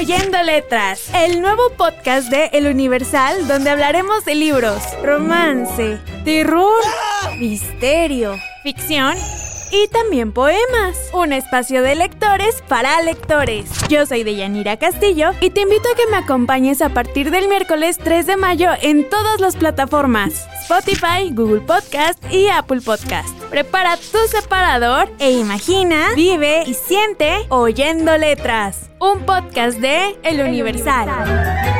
Oyendo Letras, el nuevo podcast de El Universal donde hablaremos de libros, romance, terror, misterio, ficción y también poemas. Un espacio de lectores para lectores. Yo soy Deyanira Castillo y te invito a que me acompañes a partir del miércoles 3 de mayo en todas las plataformas. Spotify, Google Podcast y Apple Podcast. Prepara tu separador e imagina, vive y siente Oyendo Letras, un podcast de El Universal.